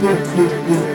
loop, loop, loop.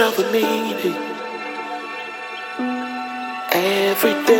Of a meaning. Every day,